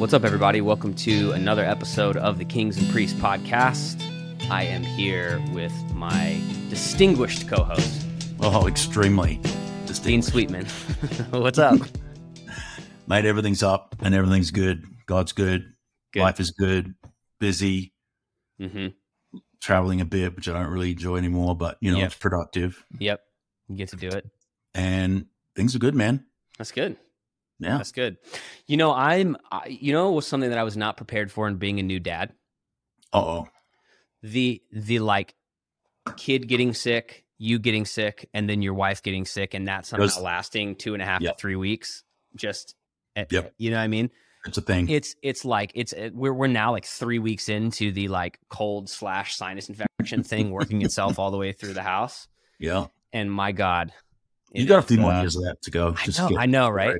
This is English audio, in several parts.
What's up, everybody? Welcome to another episode of the Kings and Priests podcast. I am here with my distinguished co host, Oh, extremely Dean. Sweetman. What's up? Mate, everything's up and everything's good. God's good. Good. Life is good. Busy, hmm traveling a bit, which I don't really enjoy anymore, but you know, Yep. it's productive. Yep. You get to do it. And things are good, man. That's good. Yeah. That's good. You know, I'm, I, you know, it was something that I was not prepared for in being a new dad. Uh oh. The, the like kid getting sick, you getting sick, and then your wife getting sick, and that somehow lasting two and a half Yep. to three weeks. Just, eh, Yep. you know what I mean? It's a thing. it's it's like it's it, we're we're now like three weeks into the like cold slash sinus infection thing working itself all the way through the house yeah. and my god You got a few more uh, years of that to go. I know, I know right.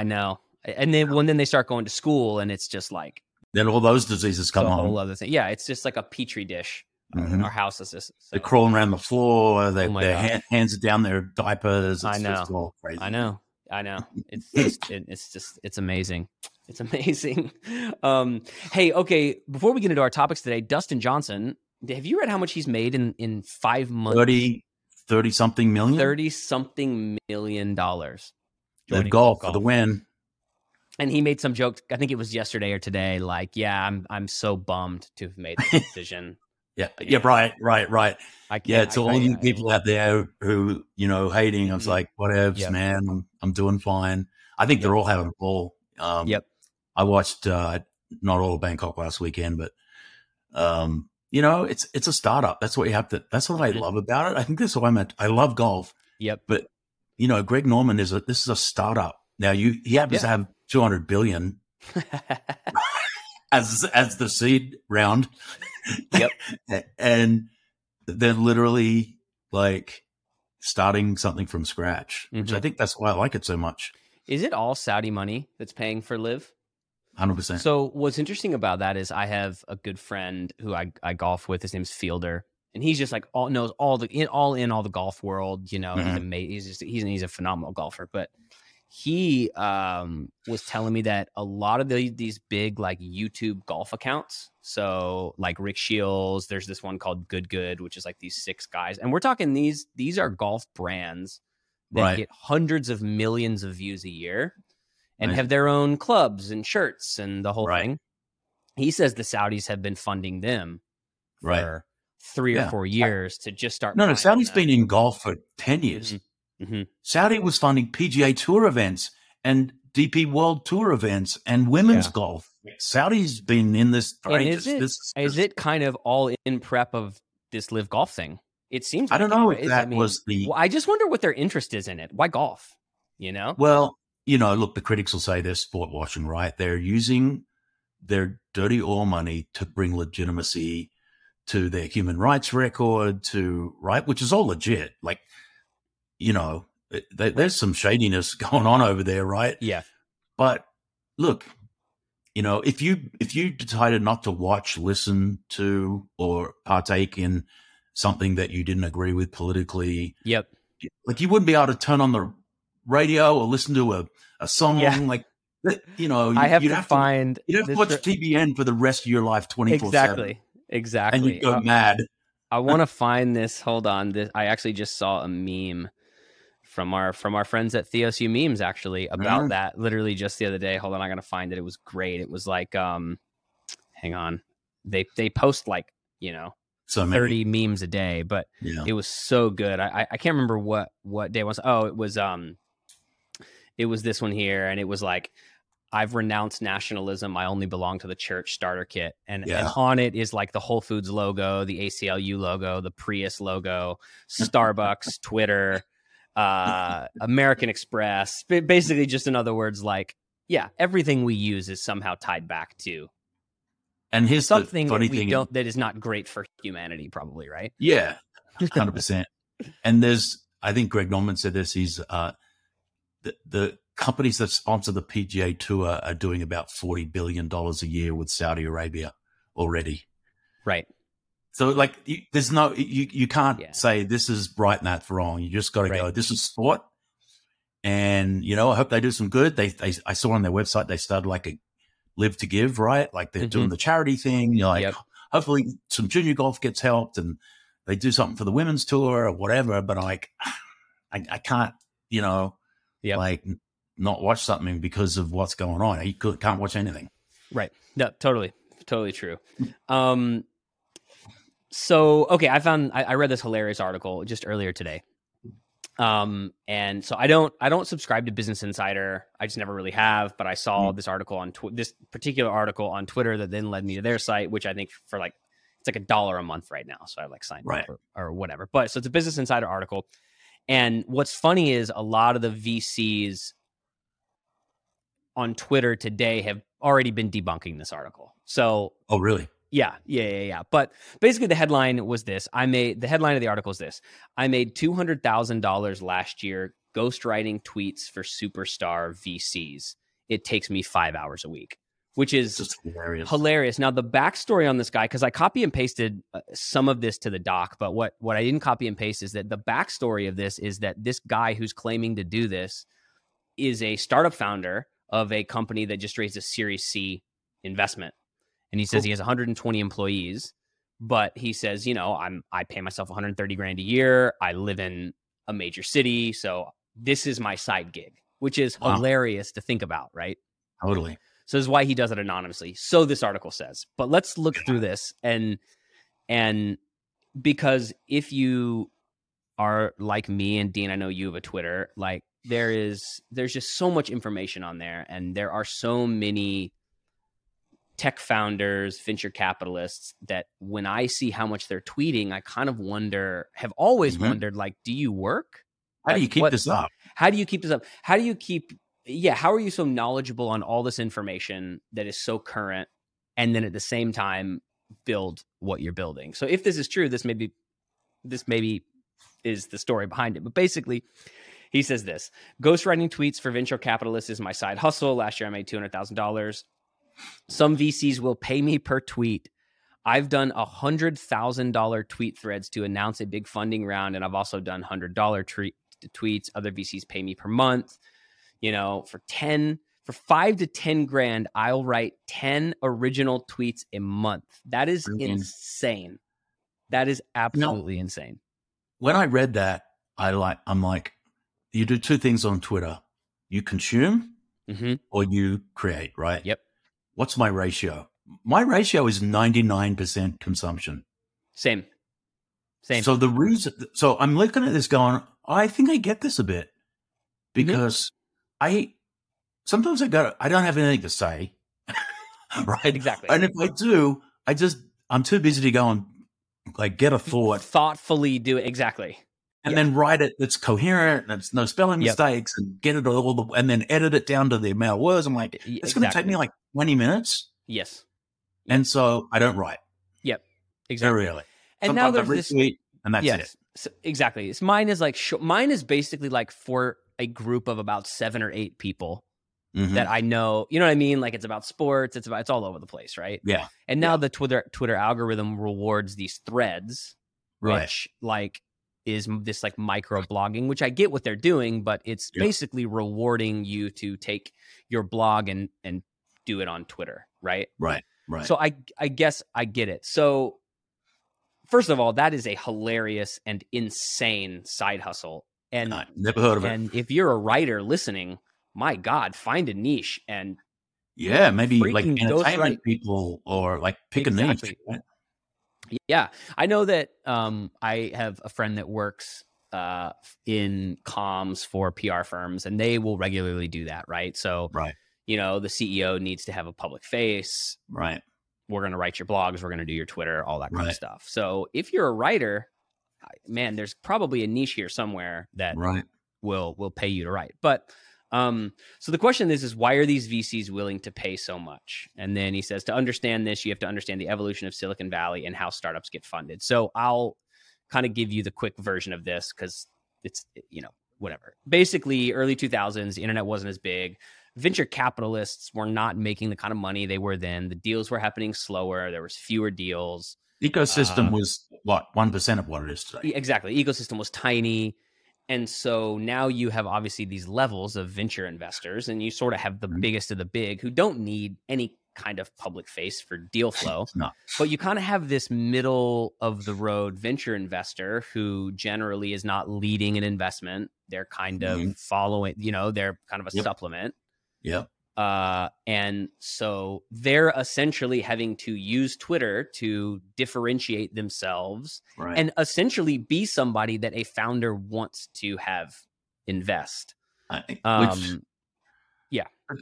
I know and then when then they start going to school and it's just like Then all those diseases come on. whole other thing yeah it's just like a petri dish Mhm. our house is just so, They're crawling around the floor. They, Oh their hand, hands are down their diapers. It's I know. just all crazy. i know i know it's just it, it's just it's amazing it's amazing um hey okay before we get into our topics today dustin johnson have you read how much he's made in in five months 30, 30 something million. 30 something million dollars. The joining golf for the win. And he made some joke, I think it was yesterday or today, like, yeah, I'm I'm so bummed to have made the decision. Yeah, yeah, right, right, right. I can't, Yeah, to all I- you people out there who, you know, hating, I was Mhm. like, whatever, Yep. man, I'm, I'm doing fine. I think Yep. they're all having a ball. Um, Yep. I watched, uh, not all of Bangkok last weekend, but, um, you know, it's, it's a startup. That's what you have to, that's what I Mhm. love about it. I think that's what I meant. I love golf, Yep. but, you know, Greg Norman is a, this is a startup. Now you, he happens to have 200 billion as, as the seed round. Yep. and they're literally like starting something from scratch, which I Mhm. think that's why I like it so much. Is it all Saudi money that's paying for LIV? 100%. So what's interesting about that is I have a good friend who I, I golf with. His name's Fielder, and he's just like all knows all the in all in all the golf world. You know, he's Mhm. amazing. He's just he's he's a phenomenal golfer. But he um was telling me that a lot of the, these big like YouTube golf accounts. So like Rick Shields, there's this one called Good Good, which is like these six guys, and we're talking these these are golf brands that Right. get hundreds of millions of views a year and have their own clubs and shirts and the whole Right. thing. He says the Saudis have been funding them Right. for three or four years to just start. no, no, Saudi's been in golf for 10 years. Mhm. Saudi was funding PGA Tour events and DP World Tour events and women's Yeah. golf. Saudi's been in this for And ages. is it- This- Is it kind of all in prep of this LIV golf thing? It seems. I don't know if I that mean, was the well, I just wonder what their interest is in it. Why golf? You know? Well, you know, look, the critics will say they're sport washing, right? They're using their dirty oil money to bring legitimacy to their human rights record, to right, which is all legit. Like, you know, eh, there- there's some shadiness going on over there, right? Yeah. But look, you know, if you if you decided not to watch, listen to, or partake in something that you didn't agree with politically, Yep. like you wouldn't be able to turn on the radio or listen to a, a song Yeah. like eh, you know I have you'd to find. you'd have to watch TBN for the rest of your life 24 exactly. Exactly. and you'd go Uh, mad I want to find this. Hold on. This I actually just saw a meme from our from our friends at TheosU memes actually about Mhm. that literally just the other day. Hold on, I gotta find it. It was great. It was like um hang on. They they post like, you know, so many 30 memes a day, but yeah it was so good. I I- I can't remember what what day it was. Oh, it was um it was this one here and it was like I've renounced nationalism. I only belong to the church starter kit. And, and on it is like the Whole Foods logo, the ACLU logo, the Prius logo, Starbucks, Twitter, uh, American Express. Basically, just in other words, like, yeah, everything we use is somehow tied back to and here's something the that funny we thing don't that is not great for humanity, probably, right? yeah 100% and there's I think Greg Norman said this he's uh the, the companies that sponsor the PGA tour are doing about 40 billion dollars a year with Saudi Arabia already Right. So like, you, there's no you you can't Yeah. say this is right and that's wrong. You just got to go. This is sport, and you know I hope they do some good. They they I saw on their website they started like a live to give, right? Like they're doing mm-hmm. the charity thing. You're like, Yep. hopefully some junior golf gets helped and they do something for the women's tour or whatever. But like, I, I can't, you know, Yep. like not watch something because of what's going on. You could, can't watch anything. Right. No, totally. Totally true. Um so okay, I found I, I read this hilarious article just earlier today. Um and so I don't I don't subscribe to Business Insider. I just never really have, but I saw this article on tw- this particular article on Twitter that then led me to their site, which I think for like it's like a dollar a month right now. So I like signed Right. up or, or whatever. But so it's a Business Insider article. And what's funny is a lot of the VCs on Twitter today have already been debunking this article. So Oh, really? yeah, yeah, yeah, yeah. But basically, the headline was this: I made the headline of the article is this: I made two hundred thousand dollars last year ghostwriting tweets for superstar VCs. It takes me five hours a week, which is Just hilarious. hilarious. Now the backstory on this guy, because I copy and pasted uh, some of this to the doc, but what what I didn't copy and paste is that the backstory of this is that this guy who's claiming to do this is a startup founder of a company that just raised a Series C investment, and he says Cool. he has 120 employees, but he says, you know, I'm I pay myself 130 grand a year. I live in a major city, so this is my side gig, which is Wow. hilarious to think about, right? Totally. So this is why he does it anonymously. So this article says. But let's look through this and and because if you are like me and Dean, I know you have a Twitter, like there is there's just so much information on there and there are so many tech founders, venture capitalists that when I see how much they're tweeting, I kind of wonder, have always Mhm. wondered like do you work? How do you keep what- this up? how do you keep this up how do you keep yeah how are you so knowledgeable on all this information that is so current and then at the same time build what you're building so if this is true this maybe this maybe is the story behind it but basically he says this ghostwriting tweets for venture capitalists is my side hustle last year i made $200000 some vcs will pay me per tweet I've done a hundred thousand dollar tweet threads to announce a big funding round, and I've also done hundred dollar tre- tweets. Other VCs pay me per month. You know, for ten, for five to ten grand, I'll write ten original tweets a month. That is Brilliant. insane. That is absolutely insane. When I read that, I like, I'm like, you do two things on Twitter. You consume hmm or you create, right? Yep. What's my ratio? My ratio is 99% consumption. Same. Same. So the reason, so I'm looking at this going, I think I get this a bit Mm-hmm. because I sometimes I got, I don't have anything to say, right? exactly. And if I do, I just, I'm too busy to go and like get a thought Thoughtfully do it. Exactly. And Yeah. then write it that's coherent and it's no spelling Yep. mistakes and get it all, the, and then edit it down to the amount of words. I'm like, it's going to take me like 20 minutes. Yes. And so I don't write. Yep. Exactly. Very rarely. And now Sometimes I there's this and that's yes, it. So, exactly. It's mine is like sh- mine is basically like for a group of about seven or eight people Mhm. that I know. You know what I mean? Like it's about sports. It's about it's all over the place, right? yeah. And now the Twitter Twitter algorithm rewards these threads, Right. which like is this like micro blogging, which I get what they're doing, but it's Yeah. basically rewarding you to take your blog and and do it on Twitter, right? Right. Right. So I I guess I get it. So first of all, that is a hilarious and insane side hustle. And No, never heard of it. and if you're a writer listening, my God, find a niche and Yeah, maybe like entertainment people or like pick a niche. right? Yeah, I know that um I have a friend that works uh in comms for PR firms and they will regularly do that, right? So, Right. you know, the CEO needs to have a public face. Right. We're going to write your blogs, we're going to do your Twitter, all that kind of stuff. So, if you're a writer, man, there's probably a niche here somewhere that Right. will will pay you to write. But um, so the question is, is why are these VCs willing to pay so much? And then he says, to understand this, you have to understand the evolution of Silicon Valley and how startups get funded. So I'll kind of give you the quick version of this because it's you know whatever. Basically, early 2000s, the internet wasn't as big. Venture capitalists were not making the kind of money they were then. The deals were happening slower. There was fewer deals. Ecosystem Uh, was what one percent of what it is today. Exactly. Ecosystem was tiny. And so now you have obviously these levels of venture investors, and you sort of have the Mhm. biggest of the big who don't need any kind of public face for deal flow. No. But you kind of have this middle of the road venture investor who generally is not leading an investment. They're kind of Mhm. following, you know, they're kind of a Yep. supplement. Yep. Uh, and so they're essentially having to use Twitter to differentiate themselves Right. and essentially be somebody that a founder wants to have invest. I- which- Um,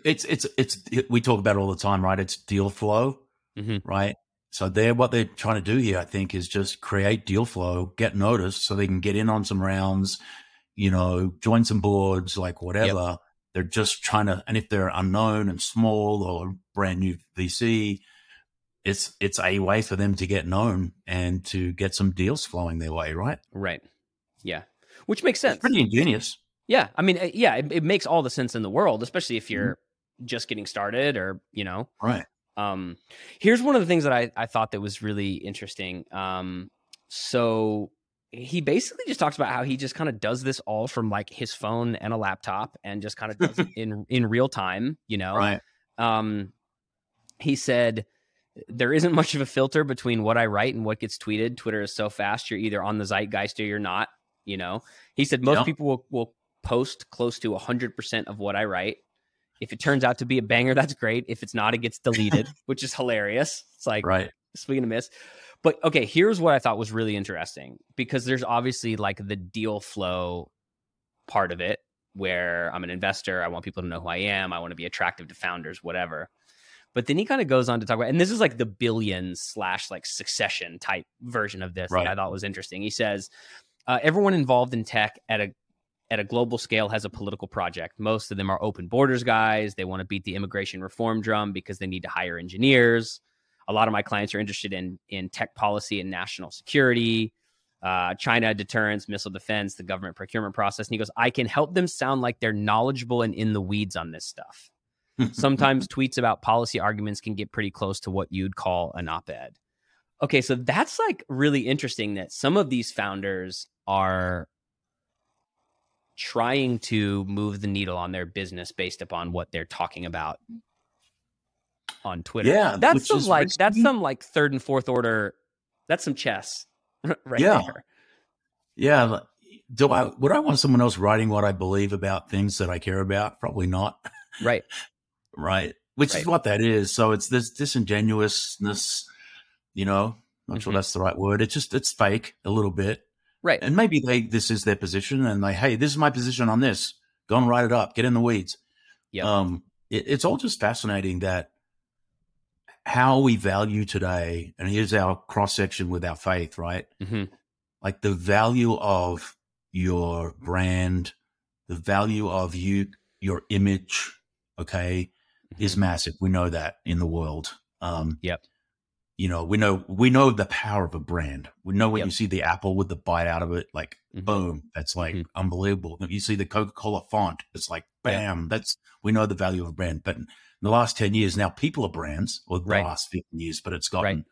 it's it's it's it- we talk about it all the time, right? It's deal flow, Mhm. right? So they're what they're trying to do here, I think, is just create deal flow, get noticed, so they can get in on some rounds, you know, join some boards, like whatever. They're just trying to, and if they're unknown and small or brand new VC, it's it's a way for them to get known and to get some deals flowing their way, right? right. Yeah. Which makes sense. It's pretty ingenious. Yeah, I mean, uh, yeah, it, it makes all the sense in the world, especially Mm-hmm. if you're just getting started or you know. Right. Um, here's one of the things that I I thought that was really interesting. Um, so he basically just talks about how he just kind of does this all from like his phone and a laptop and just kind of does it in in real time, you know. Right. Um, he said there isn't much of a filter between what I write and what gets tweeted. Twitter is so fast; you're either on the zeitgeist or you're not. You know, he said most Yeah. people will, will post close to 100% of what I write. If it turns out to be a banger, that's great. If it's not, it gets deleted, which is hilarious. It's like Right. and a miss. But okay, here's what I thought was really interesting because there's obviously like the deal flow part of it where I'm an investor. I want people to know who I am. I want to be attractive to founders, whatever. But then he kind of goes on to talk about, and this is like the billions slash like succession type version of this Right. that I thought was interesting. He says, uh, everyone involved in tech at a at a global scale has a political project. Most of them are open borders guys. They want to beat the immigration reform drum because they need to hire engineers. A lot of my clients are interested in in tech policy and national security, uh, China deterrence, missile defense, the government procurement process. And he goes, I can help them sound like they're knowledgeable and in the weeds on this stuff. Sometimes tweets about policy arguments can get pretty close to what you'd call an op ed. Okay, so that's like really interesting that some of these founders are trying to move the needle on their business based upon what they're talking about on Twitter. Yeah, that's some like that's some like third and fourth order. That's some chess, right Yeah. there. Yeah. Do I would I want someone else writing what I believe about things that I care about? Probably not. Right. Right. Which Right. is what that is. So it's this disingenuousness, you know, not sure Mhm. that's the right word. It's just it's fake a little bit. Right. And maybe they this is their position and they, hey, this is my position on this. Go and write it up. Get in the weeds. Yeah. Um it, it's all just fascinating that how we value today, and here's our cross section with our faith, right? hmm like the value of your brand, the value of you, your image, okay, is massive. We know that in the world. Um, Mm-hmm. Yep. You know, we know we know the power of a brand. We know when Yep. you see the apple with the bite out of it, like Mhm. boom, that's like Mhm. unbelievable. You see the Coca Cola font, it's like bam. That's we know the value of a brand. But in the last ten years, now people are brands, or the Right. last fifteen years, but it's gotten Right.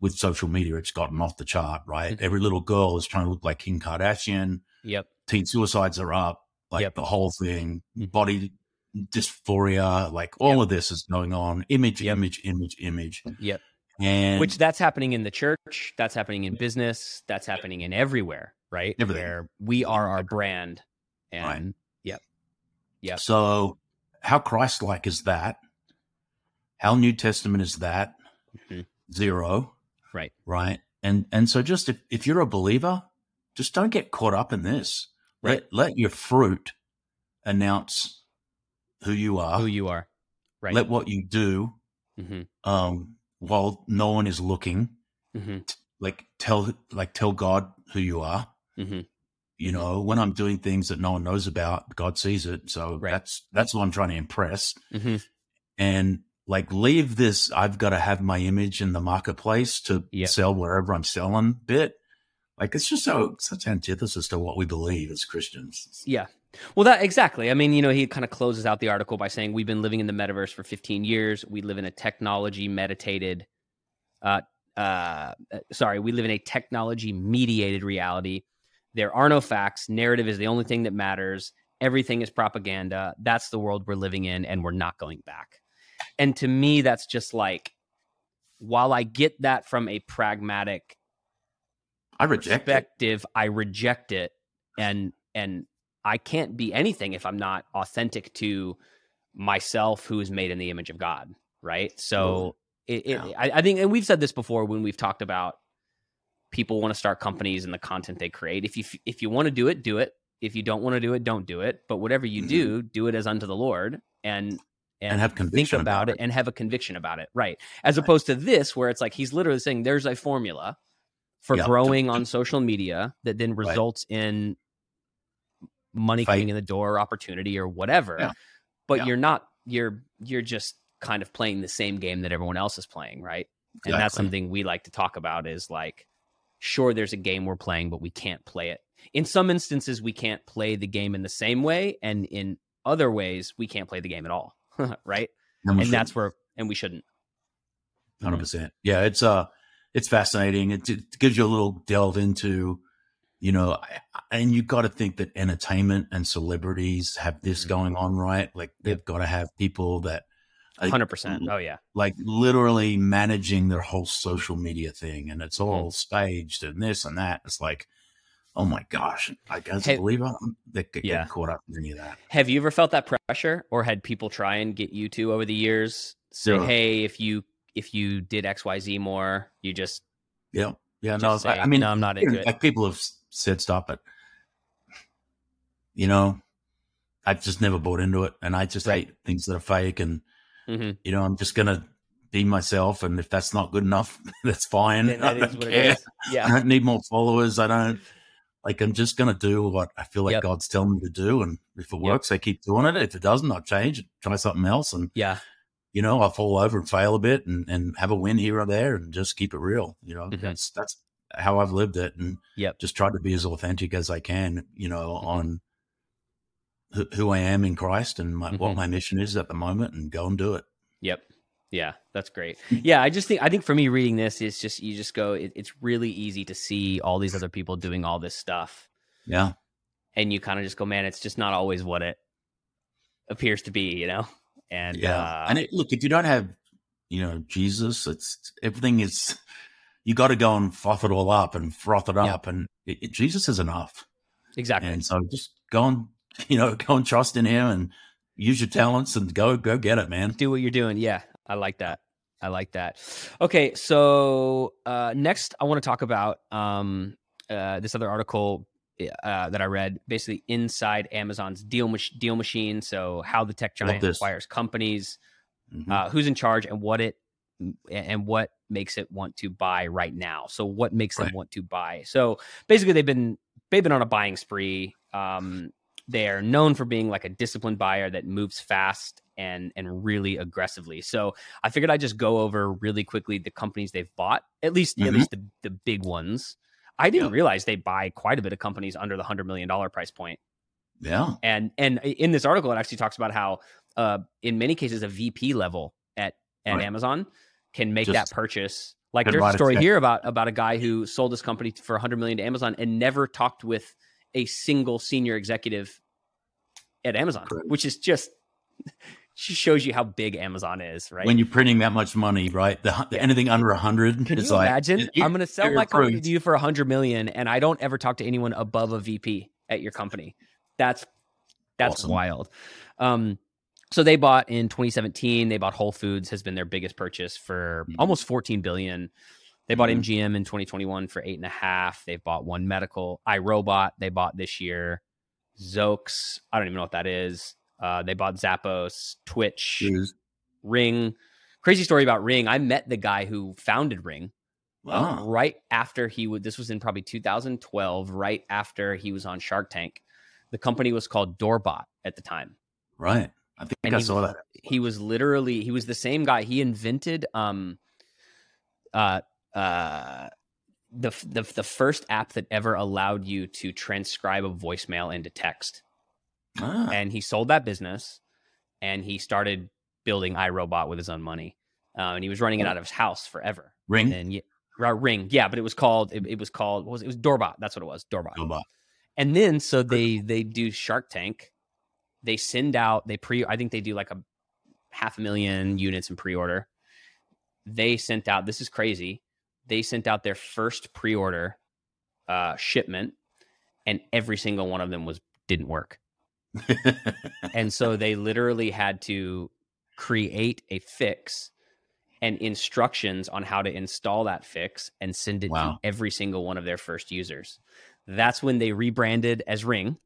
with social media, it's gotten off the chart, right? Mhm. Every little girl is trying to look like Kim Kardashian. Yep. Teen suicides are up, like Yep. the whole thing, Mhm. body dysphoria, like all Yep. of this is going on. Image, Yep. image, image, image. Yep. And Which that's happening in the church, that's happening in business, that's happening in everywhere, right? Everything. Where we are our brand. And Right. yep. Yep. so how Christ like is that? How New Testament is that? Mhm. Zero, Right. right? And and so just if, if you're a believer, just don't get caught up in this. Right. Let let your fruit announce who you are. Who you are. Right. Let what you do hmm um while no one is looking hmm like tell like tell god who you are hmm you know when i'm doing things that no one knows about god sees it so Right. that's that's what i'm trying to impress hmm and like leave this i've got to have my image in the marketplace to Yep. sell wherever i'm selling bit like it's just so such antithesis to what we believe as christians Yeah. Well, that exactly. I mean, you know, he kind of closes out the article by saying, We've been living in the metaverse for 15 years. We live in a technology meditated, uh, uh, uh, sorry, we live in a technology mediated reality. There are no facts. Narrative is the only thing that matters. Everything is propaganda. That's the world we're living in, and we're not going back. And to me, that's just like, while I get that from a pragmatic I reject it. I reject it, and and I can't be anything if I'm not authentic to myself, who is made in the image of God, right? So it, it Yeah. I, I think, and we've said this before when we've talked about people want to start companies and the content they create. If you if you want to do it, do it. If you don't want to do it, don't do it. But whatever you Mhm. do, do it as unto the Lord, and And have think conviction about, about it, and have a conviction about it, right? As opposed to this, where it's like he's literally saying there's a formula for Yeah. growing on social media that then Right. results in money Fight. coming in the door, or opportunity, or whatever. Yeah. But Yeah. you're not. You're you're just kind of playing the same game that everyone else is playing, right? And that's something we like to talk about. Is like, sure, there's a game we're playing, but we can't play it. In some instances, we can't play the game in the same way, and in other ways, we can't play the game at all, right? And, and that's where and we shouldn't Hundred percent. Yeah, it's uh, it's fascinating. It, it gives you a little delve into, you know, I- and you got to think that entertainment and celebrities have this Mhm. going on, right? Like they've got to have people that, 100% oh yeah like literally managing their whole social media thing, and it's all Mm-hmm. staged and this and that. It's like, oh my gosh, I can't Hey- believe I, they get Yeah. caught up in any of that. have you ever felt that pressure or had people try and get you to over the years say hey if you if you did xyz more you just, Yeah, yeah. just No, say, I, I mean, no i'm not into it like people have said stop it. you know, I've just never bought into it, and I just Right. hate things that are fake. And Mhm. you know, I'm just gonna be myself, and if that's not good enough, that's fine. That I don't what care. is. yeah I don't need more followers. I don't like. I'm just gonna do what I feel like Yep. God's telling me to do, and if it Yep. works, I keep doing it. If it doesn't, I'll change it, try something else, and yeah you know, I'll fall over and fail a bit, and and have a win here or there, and just keep it real. You know, Mhm. that's that's how I've lived it, and yeah, just tried to be as authentic as I can. You know, Mhm. on who, who I am in Christ and my, Mhm. what my mission is at the moment, and go and do it. Yep. Yeah, that's great. Yeah, I just think I think for me reading this is just you just go it, it's really easy to see all these other people doing all this stuff Yeah, and you kind of just go man, it's just not always what it appears to be, you know? And yeah. uh, and it, look, if you don't have, you know, Jesus, it's everything is. You got to go and froth it all up and froth it Yeah. up, and it, it- Jesus is enough. exactly. And so just go and you know go and trust in Him and use your talents and go go get it, man. do what you're doing. Yeah, I like that. I like that. Okay, so uh, next I want to talk about um, uh, this other article uh, that I read, basically inside Amazon's deal mach- deal machine. So how the tech giant acquires companies, Mhm. uh, who's in charge, and what it and what makes it want to buy right now. So what makes them want to buy? So basically, they've been they've been on a buying spree. Um, they are known for being like a disciplined buyer that moves fast and and really aggressively. So I figured I'd just go over really quickly the companies they've bought, at least at Mhm. least the, the big ones. I didn't Yeah. realize they buy quite a bit of companies under the hundred million dollar price point. yeah, And and in this article, it actually talks about how uh, in many cases a VP level at at Right. Amazon can make Just that purchase. Like there's a story here about about a guy who sold his company for 100 million to Amazon and never talked with a single senior executive at Amazon, Correct. which is just just shows you how big Amazon is, right? when you're printing that much money, right? The, Yeah. anything under a hundred, Can you like imagine? you- I'm going to sell my company to you for 100 million, and I don't ever talk to anyone above a VP at your company. That's that's Awesome. wild. Um, so they bought in 2017. They bought Whole Foods has been their biggest purchase for Mhm. almost 14 billion. They bought. MGM in 2021 for eight and a half. They've bought One Medical, iRobot. They bought this year. Zoox, I don't even know what that is. Uh, they bought Zappos, Twitch. Ring. Crazy story about Ring. I met the guy who founded Ring Wow. right after he would. This was in probably 2012, right after he was on Shark Tank. The company was called Doorbot at the time. Right. I think And I he saw that. He was literally he was the same guy. He invented um uh uh the the the first app that ever allowed you to transcribe a voicemail into text. Ah, and he sold that business and he started building iRobot with his own money. Uh, and he was running it out of his house forever. ring. And yeah, uh, Ring, yeah, but it was called it, it was called what was it? it was Doorbot. That's what it was, Doorbot. Robot. And then so they they do Shark Tank. They send out they pre I think they do like a half a million units in pre-order. They sent out this is crazy. They sent out their first pre-order uh, shipment, and every single one of them was didn't work. and so they literally had to create a fix and instructions on how to install that fix and send it Wow. to every single one of their first users. That's when they rebranded as Ring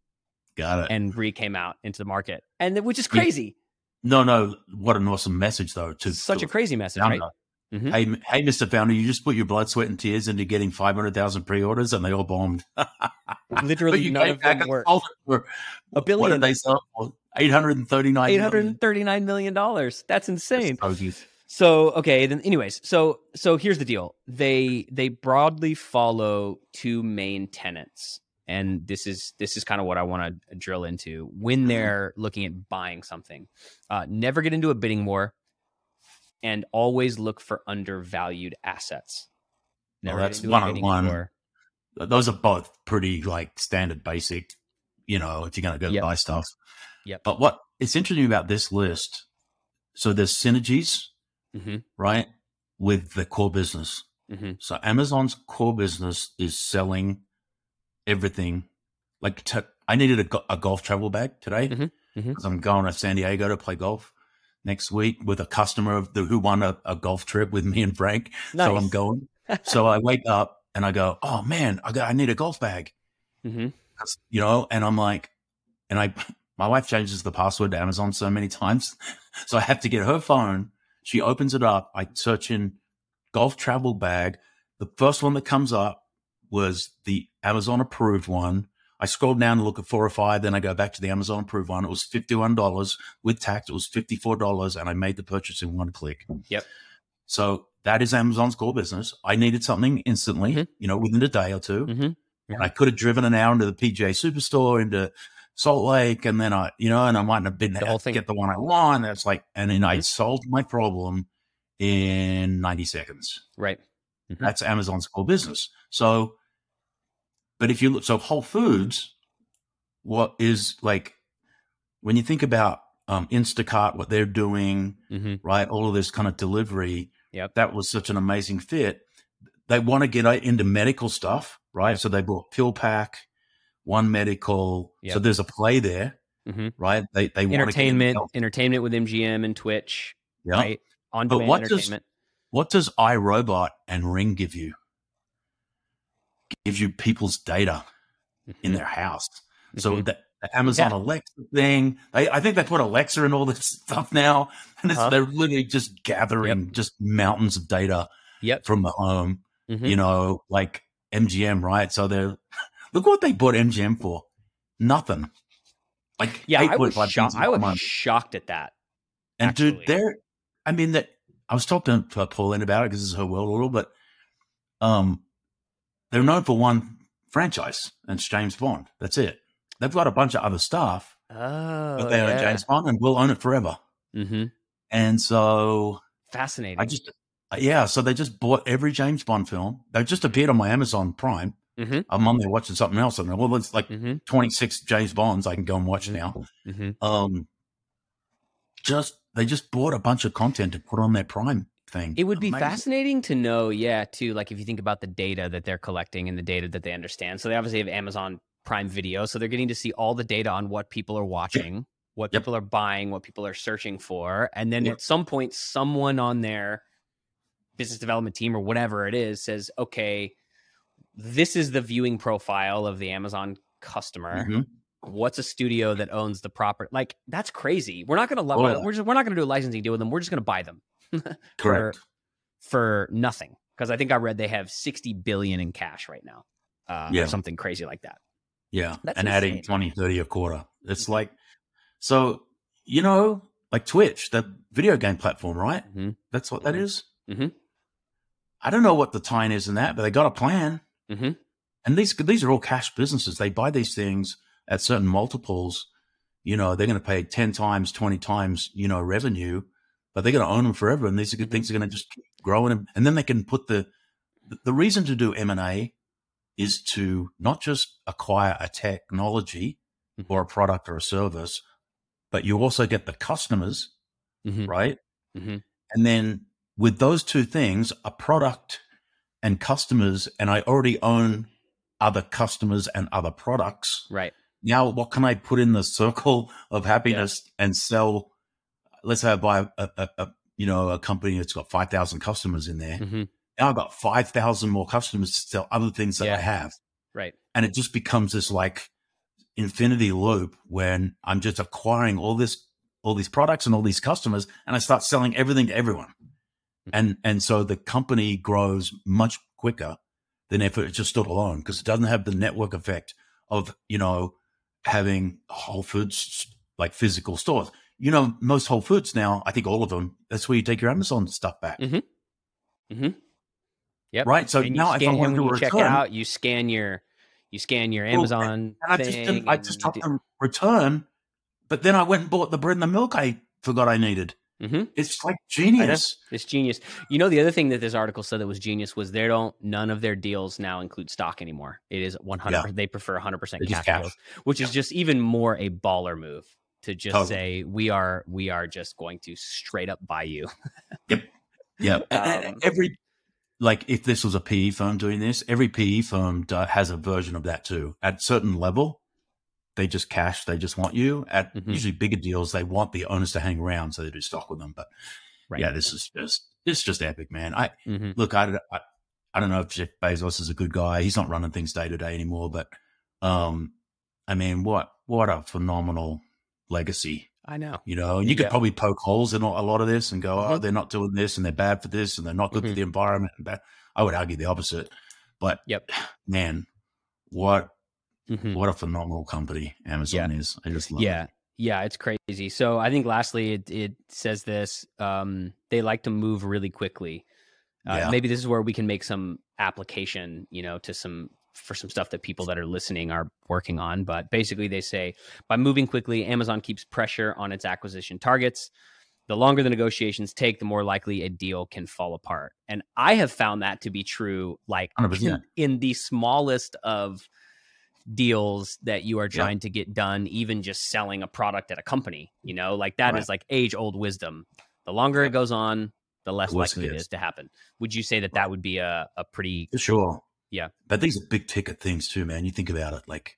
Got it. and Re came out into the market, and which is Yeah. crazy. no, no. What an awesome message, though. To Such to a crazy message, right? Mhm. Hey, hey, Mr. Founder, you just put your blood, sweat, and tears into getting 500,000 pre orders and they all bombed. Literally, none of them worked. for- A What billion. did they sell for? 839 Eight hundred and thirty-nine million dollars. That's insane. million. So okay, then anyways, so so here's the deal. They they broadly follow two main tenets. And this is this is kind of what I want to drill into when Mhm. they're looking at buying something. Uh, never get into a bidding war, and always look for undervalued assets. Never get that's one on one. Those are both pretty like standard basic, you know, if you're going to go Yep. buy stuff. Yep. But what it's interesting about this list, so there's synergies, Mhm. right, with the core business. hmm So Amazon's core business is selling everything. Like t- I needed a, go- a golf travel bag today Mhm, mhm. because I'm going to San Diego to play golf next week with a customer of the, who won a, a golf trip with me and Frank. Nice. So I'm going. so I wake up and I go, oh man, I got I need a golf bag, hmm you know, and I'm like, and I my wife changes the password to Amazon so many times, so I have to get her phone. She opens it up. I search in golf travel bag. The first one that comes up was the Amazon approved one. I scrolled down to look at four or five, then I go back to the Amazon approved one. It was $51 with tax. It was $54 and I made the purchase in one click. Yep. So that is Amazon's core business. I needed something instantly, Mhm. you know, within a day or 2 hmm And I could have driven an hour into the PGA Superstore, into Salt Lake, and then I, you know, and I might have been The whole to thing. get the one I want. It's like, and then I Mhm. solved my problem in 90 seconds. Right. Mhm. That's Amazon's core business. So, but if you look, so Whole Foods, what is like, when you think about um, Instacart, what they're doing, hmm right? All of this kind of delivery. Yep. That was such an amazing fit. They want to get into medical stuff, right? So they bought PillPack, One Medical. So there's a play there, hmm right? They they want to get Entertainment, entertainment with MGM and Twitch, Yeah. right? On But demand what does- What does iRobot and Ring give you? Gives you people's data in Mhm. their house. So Mhm. the, Amazon Yeah. Alexa thing, they, I think they put Alexa in all this stuff now, and it's, Huh? they're literally just gathering just mountains of data Yep. from the home. Mhm. you know, like MGM, right? So they're look what they bought MGM for. Nothing. Like Yeah, I was 8.5 shocked. I was month. shocked at that. and actually. dude, they're I mean that I was talking to Pauline about it because it's her world a little, but um they're known for one franchise, and it's James Bond. That's it. They've got a bunch of other stuff, Oh, but they own James Bond and will own it forever. hmm And so Fascinating. I just yeah, so they just bought every James Bond film. They just appeared on my Amazon Prime. hmm I'm on there watching something else, and well, it's like hmm 26 James Bonds I can go and watch now. hmm Um, just they just bought a bunch of content to put on their Prime thing. It would be Amazing. fascinating to know, yeah, too, like if you think about the data that they're collecting and the data that they understand. So they obviously have Amazon Prime Video, so they're getting to see all the data on what people are watching, what Yep. people are buying, what people are searching for, and then Yep. at some point, someone on their business development team or whatever it is says, "Okay, this is the viewing profile of the Amazon customer." Mhm. What's a studio that owns the property? Like that's crazy. We're not going to love. Oh, yeah. We're just we're not going to do a licensing deal with them. We're just going to buy them Correct. for nothing because I think I read they have 60 billion in cash right now. Uh, Yeah. or something crazy like that. Yeah. That's and adding insane. 20, 30 a quarter. It's Mhm. like, so, you know, like Twitch, the video game platform, right? hmm That's what that Mhm. is. Mhm. I don't know what the tie is in that, but they got a plan. hmm And these these are all cash businesses. They buy these things at certain multiples. You know, they're going to pay 10 times, 20 times, you know, revenue, but they're going to own them forever. And these are good things are going to just grow growing. And, and then they can put the, the reason to do M&A is to not just acquire a technology Mhm. or a product or a service, but you also get the customers Mhm. right? Mhm. And then with those two things, a product and customers, and I already own other customers and other products. Right. Now, what can I put in the circle of happiness and sell? Let's say I buy a, a, a you know a company that's got five thousand customers in there. hmm Now I've got five thousand more customers to sell other things that Yeah. I have, Right. and it just becomes this like infinity loop when I'm just acquiring all this all these products and all these customers, and I start selling everything to everyone, and and so the company grows much quicker than if it just stood alone because it doesn't have the network effect of you know having Whole Foods like physical stores. You know, most Whole Foods now, I think all of them, that's where you take your Amazon stuff back, hmm Mhm. Yep. right? So and now if I want to you check return, out, you scan your you scan your Well, Amazon and I just didn't, I just you stopped do- the return, but then I went and bought the bread and the milk I forgot I needed. Mhm. It's like genius. It's genius. You know, the other thing that this article said that was genius was they don't none of their deals now include stock anymore. It is one hundred. Yeah. They prefer one hundred percent cash cash. deals, which is just even more a baller move to just Totally. say we are we are just going to straight up buy you. Yep. Yeah, And- and Um, every like if this was a PE firm doing this, every PE firm has a version of that too. At certain level, they just cash. They just want you. At Mhm. usually bigger deals, they want the owners to hang around, so they do stock with them. But Right. yeah, this is just this is just epic, man. I hmm look, I, I, I don't know if Jeff Bezos is a good guy. He's not running things day to day anymore, but um, I mean, what what a phenomenal legacy, I know. you know. And you could probably poke holes in a lot of this and go, oh, Mhm. they're not doing this, and they're bad for this, and they're not good for Mhm. the environment. And I would argue the opposite, but Yep. man, what Mhm. what a phenomenal company Amazon is. I just love yeah it. yeah it's crazy so i think lastly it, it says this um they like to move really quickly uh, Yeah. maybe this is where we can make some application you know to some for some stuff that people that are listening are working on but basically they say by moving quickly amazon keeps pressure on its acquisition targets the longer the negotiations take the more likely a deal can fall apart and i have found that to be true like 100%. in the smallest of deals that you are Yeah. trying to get done even just selling a product at a company you know like that is Right. like age old wisdom the longer Yep. it goes on the less The worse it likely it is. is to happen would you say that that would be a, a pretty sure. Yeah. But these are big ticket things too, man. You think about it, like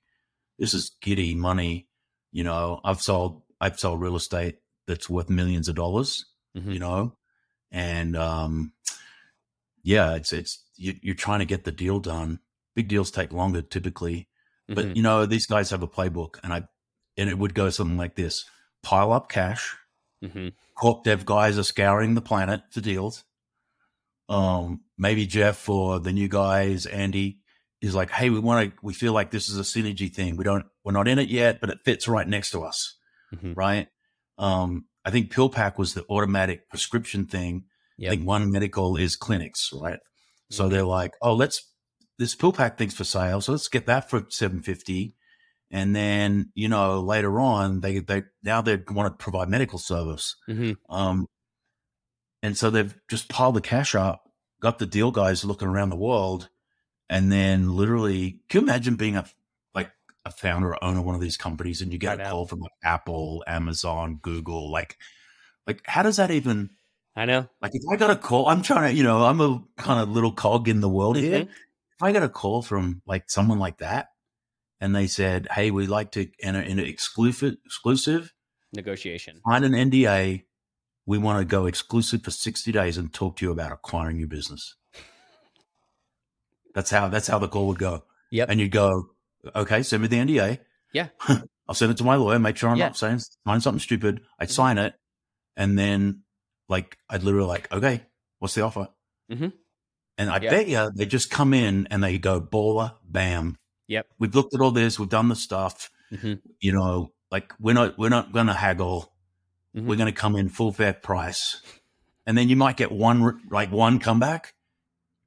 this is giddy money. You know, I've sold I've sold real estate that's worth millions of dollars, Mhm. you know, and um yeah, it's it's you, you're trying to get the deal done. Big deals take longer typically, but Mhm. you know these guys have a playbook, and I and it would go something like this: pile up cash. Mhm. Corp dev guys are scouring the planet for deals. Um, maybe Jeff or the new guys, Andy, is like, hey, we want to, we feel like this is a synergy thing. We don't, we're not in it yet, but it fits right next to us, Mhm. right? Um, I think PillPack was the automatic prescription thing. Yep. I think One Medical is clinics, right? So Mhm. they're like, oh, let's this PillPack thing's for sale, so let's get that for seven fifty. And then you know later on they they now they want to provide medical service. Mhm. Um, and so they've just piled the cash up, got the deal guys looking around the world, and then literally, can you imagine being a like a founder or owner of one of these companies, and you get I a know. call from like Apple, Amazon, Google, like, like how does that even i know like if I got a call? I'm trying to, you know, I'm a kind of little cog in the world here. Mhm. If I got a call from like someone like that, and they said, "Hey, we'd like to enter into exclusive exclusive." negotiation sign an NDA. We want to go exclusive for 60 days and talk to you about acquiring your business. That's how that's how the call would go. Yep. And you'd go, okay, send me the NDA. Yeah. I'll send it to my lawyer, make sure I'm Yeah. not saying sign something stupid. I'd Mhm. sign it. And then like I'd literally like, okay, what's the offer? Mhm. And I Yeah. bet you they just come in and they go baller, bam. Yep. We've looked at all this, we've done the stuff. Mhm. You know, like we're not we're not gonna haggle Mhm. we're going to come in full fair price and then you might get one like one comeback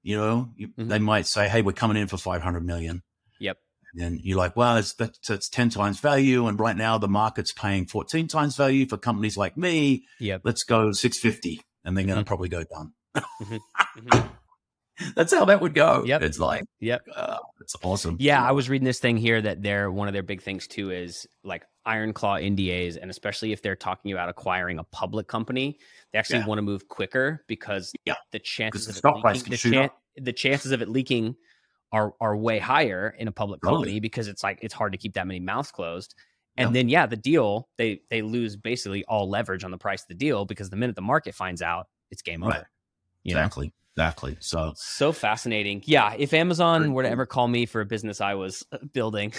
you know you, Mhm. they might say hey we're coming in for 500 million Yep. and you're like well that's, that's that's 10 times value and right now the market's paying 14 times value for companies like me Yep. let's go 650 and they're going to probably go down Mhm. That's how that would go. Yep. It's like, Yep. uh, it's awesome. Yeah, I was reading this thing here that they're one of their big things too is like iron claw NDAs, and especially if they're talking about acquiring a public company, they actually Yeah. want to move quicker because Yeah, the chances the of it stock leaking, the, chan- the chances of it leaking are are way higher in a public Totally. company because it's like it's hard to keep that many mouths closed. And Yep. then yeah, the deal they they lose basically all leverage on the price of the deal because the minute the market finds out, it's game Right. over. You know? Exactly. Exactly. So So fascinating. Yeah. If Amazon were to ever call me for a business I was uh, building,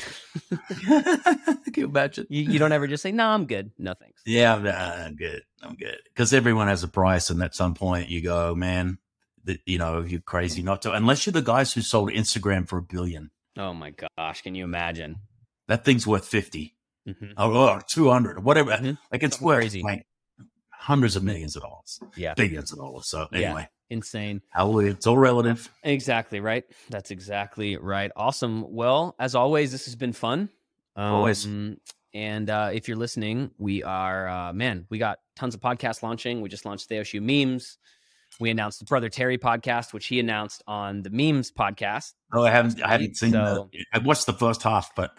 can you imagine? you, you don't ever just say, no, I'm good. No thanks. Yeah, I'm, I'm good. I'm good. Because everyone has a price, and at some point you go, man, that you know, you're crazy not to. Unless you're the guys who sold Instagram for a billion, Oh my gosh. Can you imagine? that thing's worth fifty Mhm. or oh, 200 or whatever. Mhm. Like it's Something worth crazy. like hundreds of millions of dollars, Yeah. billions of dollars. So Yeah. Insane. hallelujah. It's all relative. Exactly right. That's exactly right. Awesome. Well, as always, this has been fun. Always. Um, And uh, if you're listening, we are, uh, man, we got tons of podcasts launching. We just launched the OSU memes. We announced the Brother Terry podcast, which he announced on the memes podcast. Oh, I haven't. I haven't seen. So- the, I watched the first half, but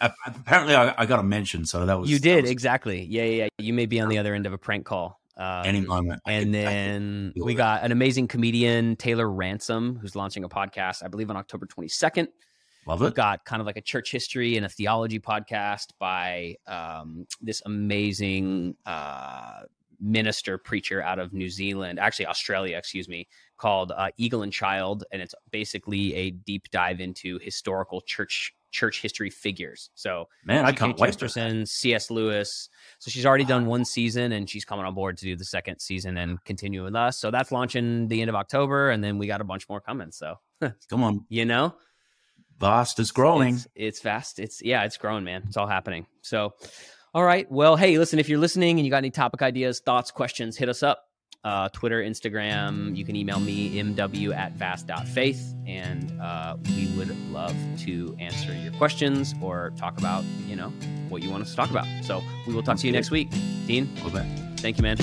a- apparently I, I got a mention. So that was You did was exactly. Yeah, yeah, yeah. You may be on the other end of a prank call. Uh, any moment. I and could- then we it. got an amazing comedian, Taylor Ransom, who's launching a podcast, I believe on October 22nd. love We've it. got kind of like a church history and a theology podcast by um, this amazing uh, minister preacher out of New Zealand, actually Australia, excuse me, called uh, Eagle and Child, and it's basically a deep dive into historical church church history figures. So Man, I can't wait. Chesterton, C.S. Lewis. So she's already done one season, and she's coming on board to do the second season and continue with us. So that's launching the end of October, and then we got a bunch more coming. So Come on, you know, vast is growing. it's, it's fast. It's yeah, it's growing, man. It's all happening. So, all right. Well, hey, listen, if you're listening and you got any topic ideas, thoughts, questions, hit us up. Uh, Twitter, Instagram. You can email me mw at vast.faith, and uh, we would love to answer your questions or talk about you know what you want us to talk about. So we will talk Sounds to you good. next week. Dean, thank you, man.